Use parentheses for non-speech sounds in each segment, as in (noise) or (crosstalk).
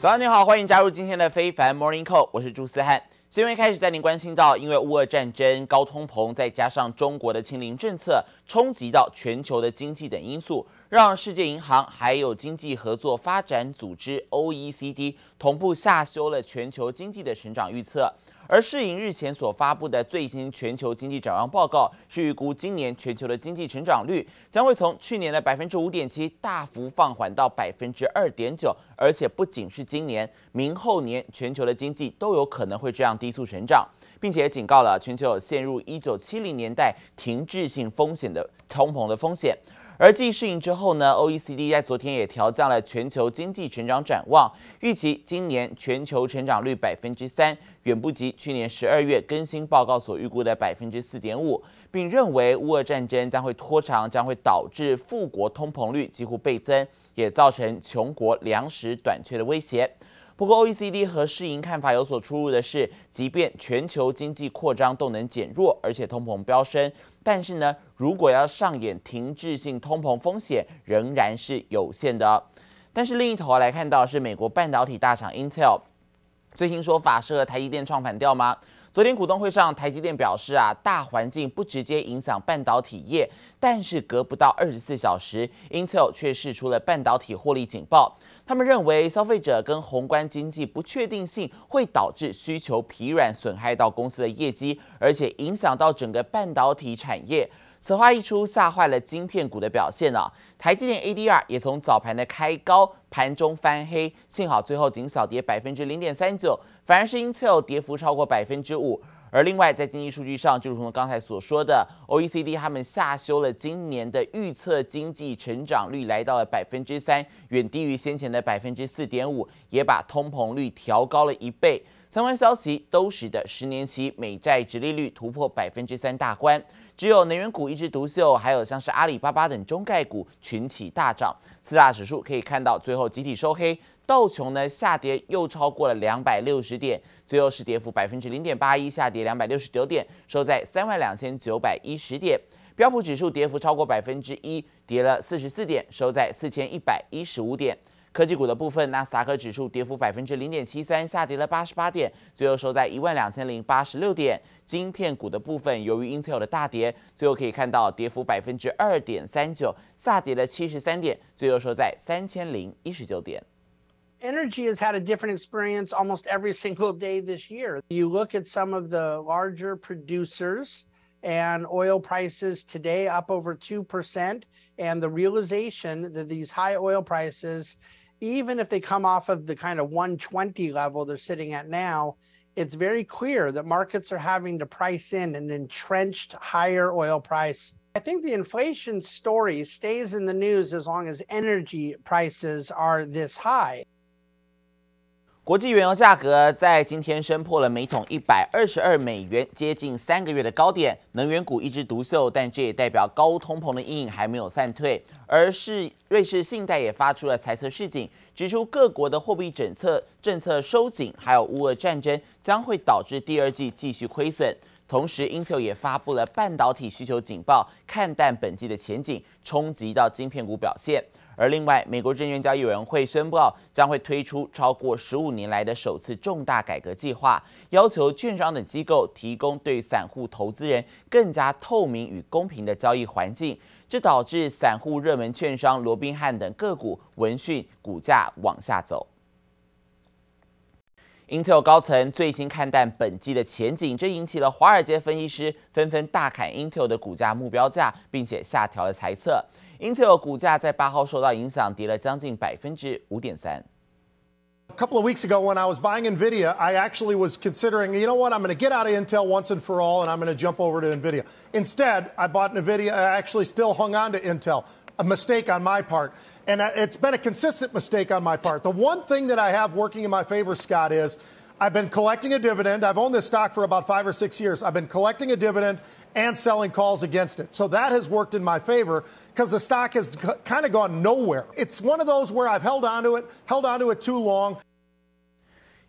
早上你好，欢迎加入今天的非凡 Morning Call，我是朱思翰。新闻开始带您关心到，因为乌俄战争、高通膨，再加上中国的清零政策，冲击到全球的经济等因素，让世界银行还有经济合作发展组织 OECD 同步下修了全球经济的成长预测。而世银日前所发布的最新全球经济展望报告，是预估今年全球的经济成长率将会从去年的百分之五点七大幅放缓到百分之二点九，而且不仅是今年，明后年全球的经济都有可能会这样低速成长，并且警告了全球陷入一九七零年代停滞性风险的通膨的风险。而继适应之后呢，OECD 在昨天也调降了全球经济成长展望，预期今年全球成长率百分之三，远不及去年十二月更新报告所预估的百分之四点五，并认为乌俄战争将会拖长，将会导致富国通膨率几乎倍增，也造成穷国粮食短缺的威胁。不过，OECD 和世银看法有所出入的是，即便全球经济扩张动能减弱，而且通膨飙升，但是呢，如果要上演停滞性通膨风险，仍然是有限的。但是另一头来看到是美国半导体大厂 Intel 最新说法是和台积电唱反调吗？昨天股东会上，台积电表示啊，大环境不直接影响半导体业，但是隔不到二十四小时，Intel 却释出了半导体获利警报。他们认为，消费者跟宏观经济不确定性会导致需求疲软，损害到公司的业绩，而且影响到整个半导体产业。此话一出，吓坏了晶片股的表现啊！台积电 ADR 也从早盘的开高，盘中翻黑，幸好最后仅小跌百分之零点三九，反而是 Intel 跌幅超过百分之五。而另外，在经济数据上，就如同刚才所说的，OECD 他们下修了今年的预测经济成长率，来到了百分之三，远低于先前的百分之四点五，也把通膨率调高了一倍。相关消息都使得十年期美债殖利率突破百分之三大关，只有能源股一枝独秀，还有像是阿里巴巴等中概股群起大涨。四大指数可以看到最后集体收黑。道琼呢下跌又超过了两百六十点，最后是跌幅百分之零点八一，下跌两百六十九点，收在三万两千九百一十点。标普指数跌幅超过百分之一，跌了四十四点，收在四千一百一十五点。科技股的部分，纳斯达克指数跌幅百分之零点七三，下跌了八十八点，最后收在一万两千零八十六点。晶片股的部分，由于 Intel 的大跌，最后可以看到跌幅百分之二点三九，下跌了七十三点，最后收在三千零一十九点。Energy has had a different experience almost every (laughs) single day this year. You look at some of the larger producers and oil prices today up over 2%, and the realization that these high oil prices, even if they come off of the kind of 120 level they're sitting at now, it's very clear that markets are having to price in an entrenched higher oil price. I think the inflation story stays in the news as long as energy prices are this high. 国际原油价格在今天升破了每桶一百二十二美元，接近三个月的高点。能源股一枝独秀，但这也代表高通膨的阴影还没有散退。而是瑞士信贷也发出了财测示警，指出各国的货币政策政策收紧，还有乌俄战争将会导致第二季继续亏损。同时，Intel 也发布了半导体需求警报，看淡本季的前景，冲击到晶片股表现。而另外，美国证券交易委员会宣布将会推出超过十五年来的首次重大改革计划，要求券商等机构提供对散户投资人更加透明与公平的交易环境。这导致散户热门券商罗宾汉等个股闻讯股价往下走。Intel 高层最新看淡本季的前景，这引起了华尔街分析师纷纷大砍 Intel 的股价目标价，并且下调了猜测。Intel 股价在八号受到影响，跌了将近百分之五点三。A couple of weeks ago, when I was buying Nvidia, I actually was considering, you know what, I'm going to get out of Intel once and for all, and I'm going to jump over to Nvidia. Instead, I bought Nvidia. I actually still hung on to Intel. A mistake on my part, and it's been a consistent mistake on my part. The one thing that I have working in my favor, Scott, is I've been collecting a dividend. I've owned this stock for about five or six years. I've been collecting a dividend and selling calls against it. So that has worked in my favor because the stock has kind of gone nowhere. It's one of those where I've held onto it, held onto it too long.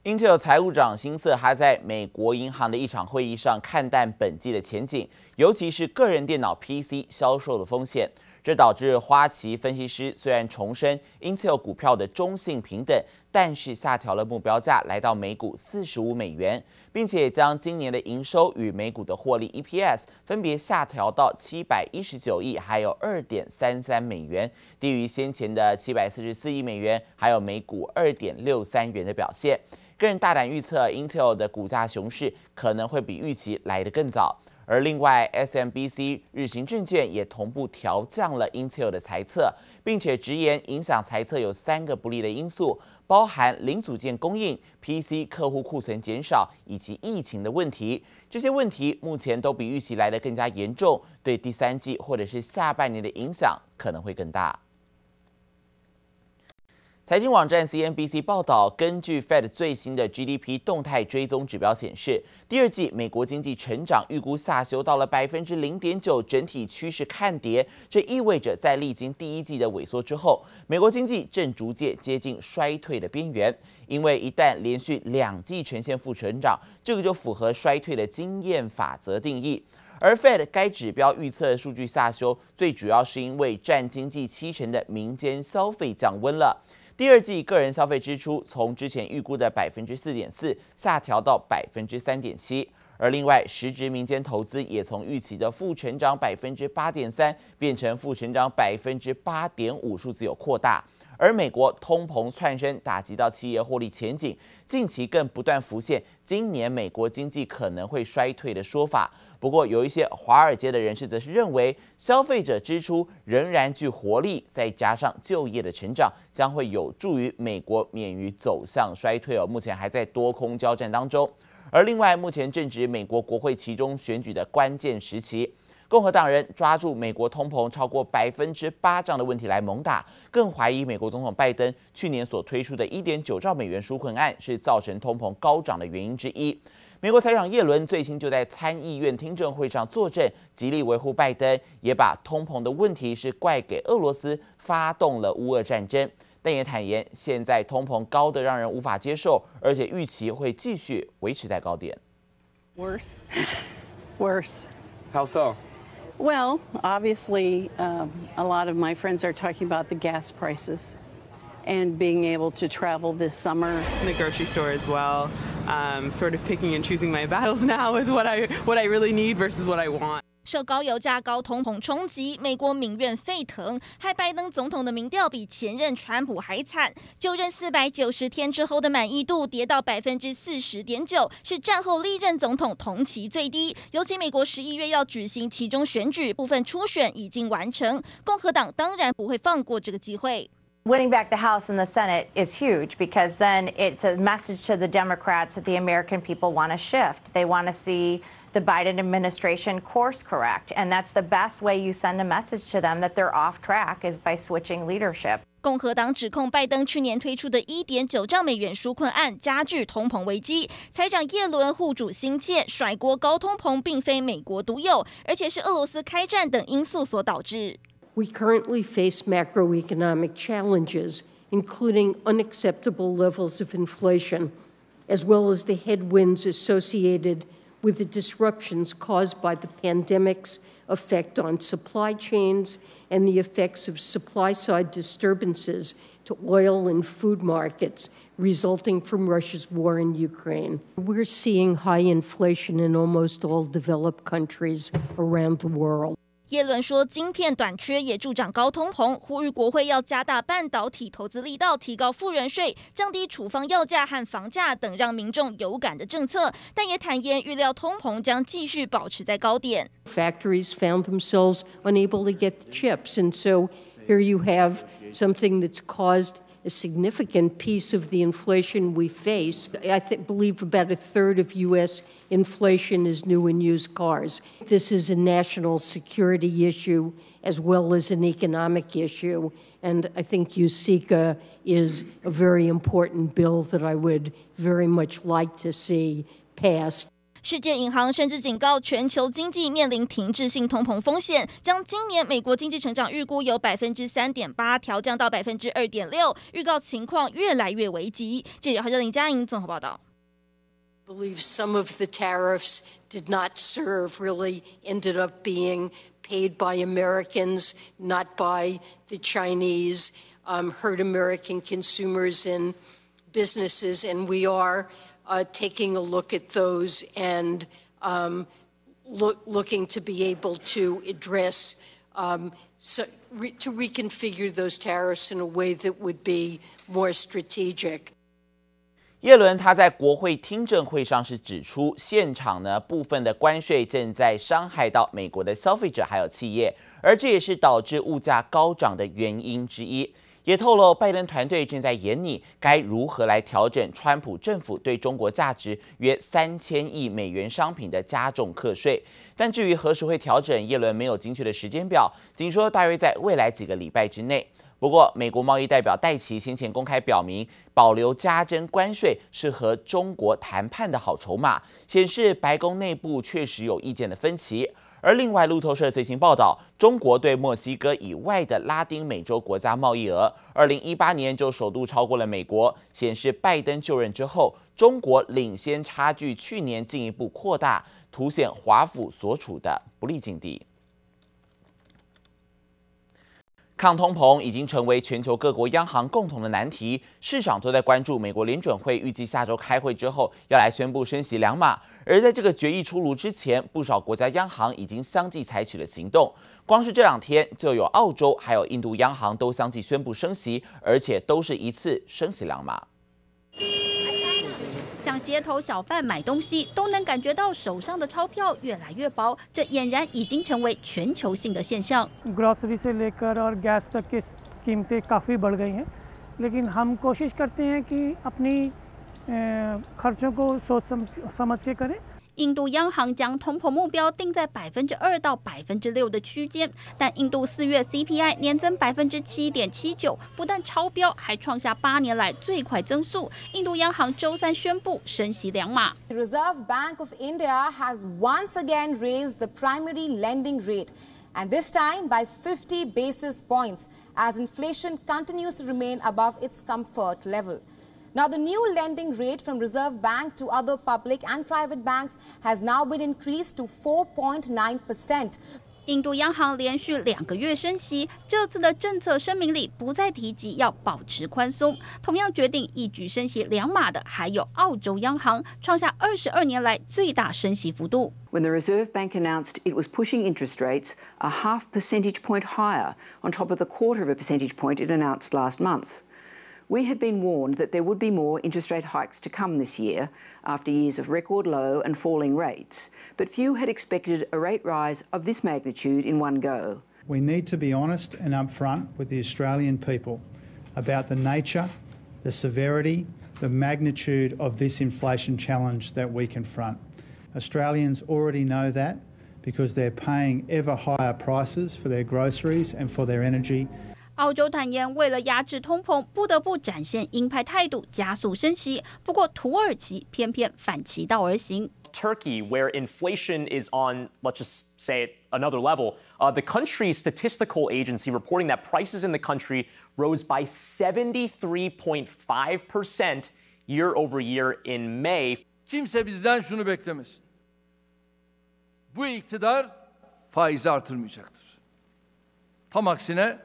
Intel 财务长辛瑟他在美国银行的一场会议上看淡本季的前景，尤其是个人电脑 PC 销售的风险。 这导致花旗分析师虽然重申 Intel 股票的中性平等，但是下调了目标价，来到每股四十五美元，并且将今年的营收与每股的获利 EPS 分别下调到七百一十九亿，还有二点三三美元，低于先前的七百四十四亿美元，还有每股二点六三元的表现。个人大胆预测，Intel 的股价熊市可能会比预期来得更早。而另外，SMBC 日行证券也同步调降了 Intel 的财测，并且直言影响财测有三个不利的因素，包含零组件供应、PC 客户库存减少以及疫情的问题。这些问题目前都比预期来得更加严重，对第三季或者是下半年的影响可能会更大。财经网站 CNBC 报道，根据 Fed 最新的 GDP 动态追踪指标显示，第二季美国经济成长预估下修到了百分之零点九，整体趋势看跌。这意味着在历经第一季的萎缩之后，美国经济正逐渐接近衰退的边缘。因为一旦连续两季呈现负成长，这个就符合衰退的经验法则定义。而 Fed 该指标预测数据下修，最主要是因为占经济七成的民间消费降温了。第二季个人消费支出从之前预估的百分之四点四下调到百分之三点七，而另外实质民间投资也从预期的负成长百分之八点三变成负成长百分之八点五，数字有扩大。而美国通膨窜升，打击到企业获利前景，近期更不断浮现今年美国经济可能会衰退的说法。不过，有一些华尔街的人士则是认为，消费者支出仍然具活力，再加上就业的成长，将会有助于美国免于走向衰退哦。目前还在多空交战当中。而另外，目前正值美国国会其中选举的关键时期，共和党人抓住美国通膨超过百分之八这样的问题来猛打，更怀疑美国总统拜登去年所推出的一点九兆美元纾困案是造成通膨高涨的原因之一。美国财长耶伦最新就在参议院听证会上作证，极力维护拜登，也把通膨的问题是怪给俄罗斯发动了乌俄战争，但也坦言现在通膨高得让人无法接受，而且预期会继续维持在高点。Worse, (laughs) worse. How so? Well, obviously, um, a lot of my friends are talking about the gas prices. and being able to travel this summer. In the grocery store as well, um, sort of picking and choosing my (laughs) battles now with what I what I really need versus what I want. 受高油价、高通膨冲击，美国民怨沸腾，害拜登总统的民调比前任川普还惨。就任四百九十天之后的满意度跌到百分之四十点九，是战后历任总统同期最低。尤其美国十一月要举行其中选举，部分初选已经完成，共和党当然不会放过这个机会。Winning back the House and the Senate is huge because then it's a message to the Democrats that the American people want to shift. They want to see the Biden administration course correct. And that's the best way you send a message to them that they're off track is by switching leadership. 共和党指控拜登去年推出的一点九兆美元纾困案加剧通膨危机。财长耶伦护主心切，甩锅高通膨并非美国独有，而且是俄罗斯开战等因素所导致。We currently face macroeconomic challenges, including unacceptable levels of inflation, as well as the headwinds associated with the disruptions caused by the pandemic's effect on supply chains and the effects of supply side disturbances to oil and food markets resulting from Russia's war in Ukraine. We're seeing high inflation in almost all developed countries around the world. 耶伦说，晶片短缺也助长高通膨，呼吁国会要加大半导体投资力道，提高富人税，降低处方药价和房价等让民众有感的政策。但也坦言，预料通膨将继续保持在高点。Factories found themselves unable to get the chips, and so here you have something that's caused a significant piece of the inflation we face. I th- believe about a third of U.S. inflation is new and used cars. This is a national security issue as well as an economic issue. And I think USICA is a very important bill that I would very much like to see passed. 世界银行甚至警告，全球经济面临停滞性通膨风险，将今年美国经济成长预估由百分之三点八调降到百分之二点六，预告情况越来越危急。记者林佳莹综合报道。Believe some of the tariffs did not serve, really ended up being paid by Americans, not by the Chinese, um, hurt American consumers and businesses. And we are uh, taking a look at those and um, look, looking to be able to address, um, so, re, to reconfigure those tariffs in a way that would be more strategic. 耶伦他在国会听证会上是指出，现场呢部分的关税正在伤害到美国的消费者还有企业，而这也是导致物价高涨的原因之一。 也透露，拜登团队正在研拟该如何来调整川普政府对中国价值约三千亿美元商品的加重课税。但至于何时会调整，耶伦没有精确的时间表，仅说大约在未来几个礼拜之内。不过，美国贸易代表戴琪先前公开表明，保留加征关税是和中国谈判的好筹码，显示白宫内部确实有意见的分歧。而另外，路透社最新报道，中国对墨西哥以外的拉丁美洲国家贸易额，二零一八年就首度超过了美国，显示拜登就任之后，中国领先差距去年进一步扩大，凸显华府所处的不利境地。抗通膨已经成为全球各国央行共同的难题，市场都在关注美国联准会预计下周开会之后要来宣布升息两码。而在这个决议出炉之前，不少国家央行已经相继采取了行动。光是这两天，就有澳洲还有印度央行都相继宣布升息，而且都是一次升息两码。像街头小贩买东西都能感觉到手上的钞票越来越薄，这俨然已经成为全球性的现象。Grocery से लेकर और गैस तक की कीमतें काफ़ी बढ़ गई हैं, लेकिन हम कोशिश करते हैं कि अपनी खर्चों को सोच समझ के करें。 印度央行将通膨目标定在百分之二到百分之六的区间，但印度四月 CPI 年增百分之七点七九，不但超标，还创下八年来最快增速。印度央行周三宣布升息两码。Reserve Bank of India has once again raised the primary lending rate, and this time by 50 basis points, as inflation continues to remain above its comfort level. Now, the new lending rate from Reserve Bank to other public and private banks has now been increased to 4.9%. 印度央行连续两个月升息，这次的政策声明里不再提及要保持宽松。同样决定一举升息两码的还有澳洲央行，创下二十二年来最大升息幅度。When the Reserve Bank announced it was pushing interest rates a half percentage point higher on top of the quarter of a percentage point it announced last month. We had been warned that there would be more interest rate hikes to come this year after years of record low and falling rates, but few had expected a rate rise of this magnitude in one go. We need to be honest and upfront with the Australian people about the nature, the severity, the magnitude of this inflation challenge that we confront. Australians already know that because they're paying ever higher prices for their groceries and for their energy 澳洲坦言，为了压制通膨，不得不展现鹰派态度，加速升息。不过，土耳其偏偏反其道而行。Turkey, where inflation is on, let's just say it, another level, uh, the country's statistical agency reporting that prices in the country rose by 73.5% year over year in May. Kimse bizden şunu beklemesin. Bu iktidar faizi artırmayacaktır. Tam aksine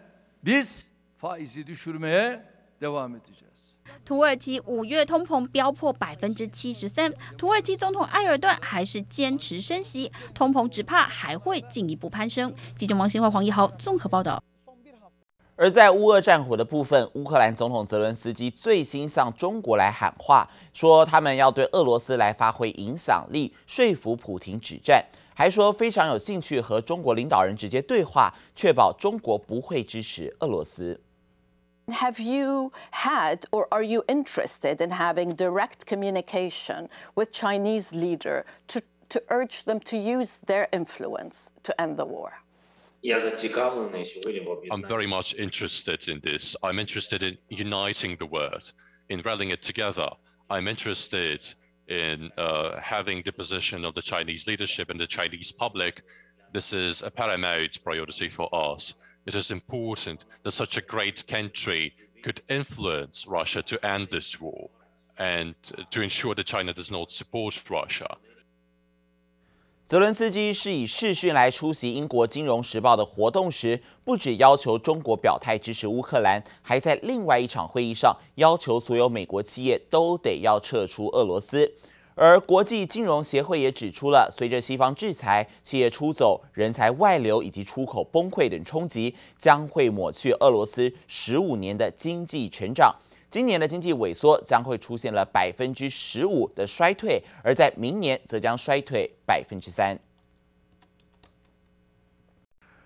Biz faizi düşürmeye devam edeceğiz. 土耳其五月通膨飙破百分之七十三，土耳其总统埃尔顿还是坚持升息，通膨只怕还会进一步攀升。记者王新华、黄一豪综合报道。而在乌俄战火的部分，乌克兰总统泽伦斯基最新向中国来喊话，说他们要对俄罗斯来发挥影响力，说服普京止战。还说非常有兴趣和中国领导人直接对话，确保中国不会支持俄罗斯。Have you had or are you interested in having direct communication with Chinese leader to to urge them to use their influence to end the war? I'm very much interested in this. I'm interested in uniting the world, in rallying it together. I'm interested in uh, having the position of the Chinese leadership and the Chinese public, this is a paramount priority for us. It is important that such a great country could influence Russia to end this war and to ensure that China does not support Russia. 泽伦斯基是以视讯来出席英国《金融时报》的活动时，不只要求中国表态支持乌克兰，还在另外一场会议上要求所有美国企业都得要撤出俄罗斯。而国际金融协会也指出了，随着西方制裁、企业出走、人才外流以及出口崩溃等冲击，将会抹去俄罗斯十五年的经济成长。今年的经济萎缩将会出现了百分之十五的衰退，而在明年则将衰退百分之三。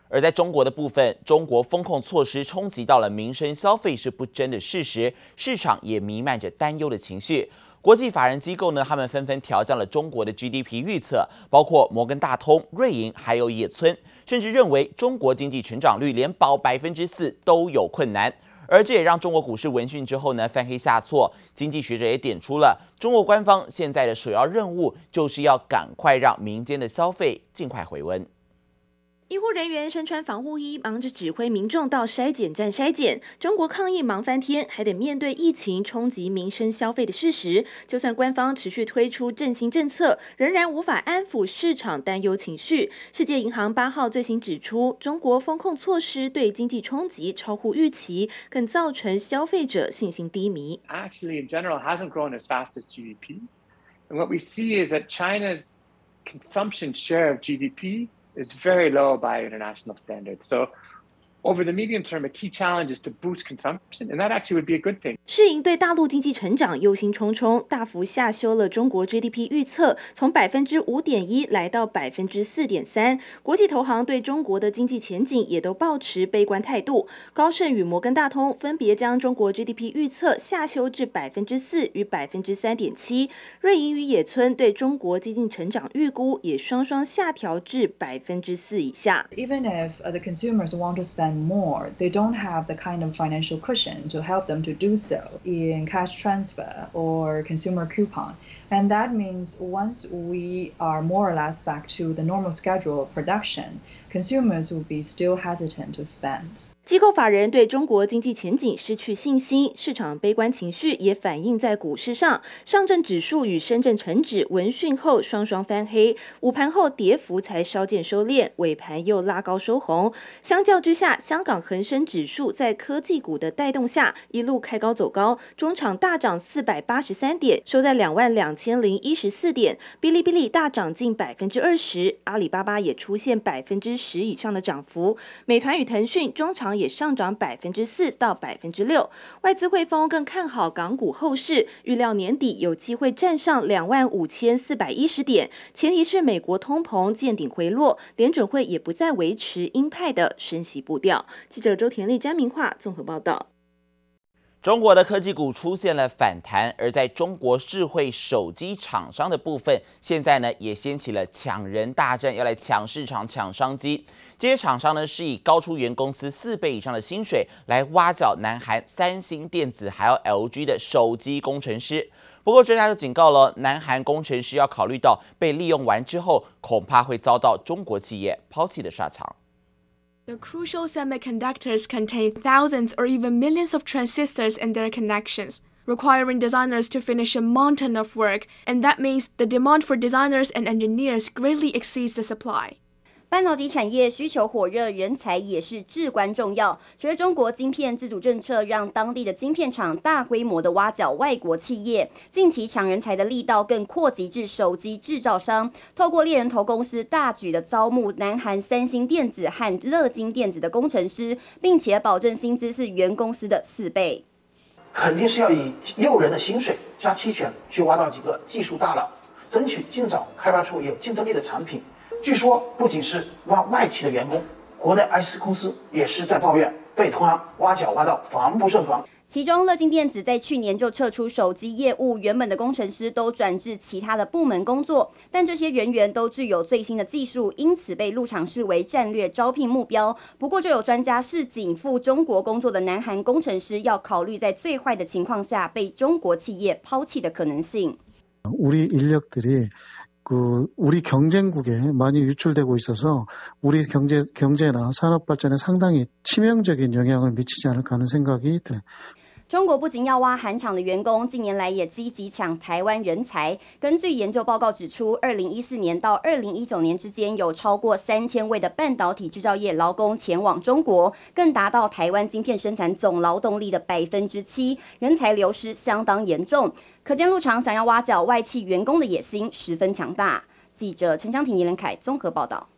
而在中国的部分，中国风控措施冲击到了民生消费是不争的事实，市场也弥漫着担忧的情绪。国际法人机构呢，他们纷纷调降了中国的 GDP 预测，包括摩根大通、瑞银还有野村，甚至认为中国经济成长率连保百分之四都有困难。而这也让中国股市闻讯之后呢，翻黑下挫。经济学者也点出了中国官方现在的首要任务，就是要赶快让民间的消费尽快回温。医护人员身穿防护衣，忙着指挥民众到筛检站筛检。中国抗疫忙翻天，还得面对疫情冲击民生消费的事实。就算官方持续推出振兴政策，仍然无法安抚市场担忧情绪。世界银行八号最新指出，中国风控措施对经济冲击超乎预期，更造成消费者信心低迷。Actually, in general, hasn't grown as fast as GDP. And what we see is that China's consumption share of GDP is very low by international standards. So over the medium term, a key challenge is to boost consumption, and that actually would be a good thing. 世银对大陆经济成长忧心忡忡，大幅下修了中国 GDP 预测，从百分之五点一来到百分之四点三。国际投行对中国的经济前景也都抱持悲观态度。高盛与摩根大通分别将中国 GDP 预测下修至百分之四与百分之三点七。瑞银与野村对中国经济成长预估也双双下调至百分之四以下。Even if the consumers want to spend more, they don't have the kind of financial cushion to help them to do so in cash transfer or consumer coupon. And that means once we are more or less back to the normal schedule of production, consumers will be still hesitant to spend. 机构法人对中国经济前景失去信心，市场悲观情绪也反映在股市上。上证指数与深圳成指闻讯后双双翻黑，午盘后跌幅才稍见收敛，尾盘又拉高收红。相较之下，香港恒生指数在科技股的带动下一路开高走高，中场大涨四百八十三点，收在两万两千零一十四点。哔哩哔哩大涨近百分之二十，阿里巴巴也出现百分之十以上的涨幅。美团与腾讯中场也上涨百分之四到百分之六，外资汇丰更看好港股后市，预料年底有机会站上两万五千四百一十点，前提是美国通膨见顶回落，联准会也不再维持鹰派的升息步调。记者周田丽、詹明化综合报道。中国的科技股出现了反弹，而在中国智慧手机厂商的部分，现在呢也掀起了抢人大战，要来抢市场、抢商机。这些厂商呢是以高出原公司四倍以上的薪水来挖角南韩三星电子还有 LG 的手机工程师。不过专家就警告了，南韩工程师要考虑到被利用完之后，恐怕会遭到中国企业抛弃的下场。The crucial semiconductors contain thousands or even millions of transistors and their connections, requiring designers to finish a mountain of work, and that means the demand for designers and engineers greatly exceeds the supply. 半导体产业需求火热，人才也是至关重要。随着中国晶片自主政策，让当地的晶片厂大规模的挖角外国企业。近期抢人才的力道更扩及至手机制造商，透过猎人头公司大举的招募南韩三星电子和乐金电子的工程师，并且保证薪资是原公司的四倍。肯定是要以诱人的薪水加期权去挖到几个技术大佬，争取尽早开发出有竞争力的产品。据说不仅是挖外企的员工，国内 IC 公司也是在抱怨被同行挖角挖到防不胜防。其中，乐金电子在去年就撤出手机业务，原本的工程师都转至其他的部门工作，但这些人员都具有最新的技术，因此被入场视为战略招聘目标。不过，就有专家是仅赴中国工作的南韩工程师，要考虑在最坏的情况下被中国企业抛弃的可能性。 그 우리 경쟁국에 많이 유출되고 있어서 우리 경제 경제나 산업 발전에 상당히 치명적인 영향을 미치지 않을까 하는 생각이 돼. 中国不仅要挖韩厂的员工，近年来也积极抢台湾人才。根据研究报告指出，二零一四年到二零一九年之间，有超过三千位的半导体制造业劳工前往中国，更达到台湾晶片生产总劳动力的百分之七，人才流失相当严重。可见陆厂想要挖角外企员工的野心十分强大。记者陈湘婷、倪伦凯综合报道。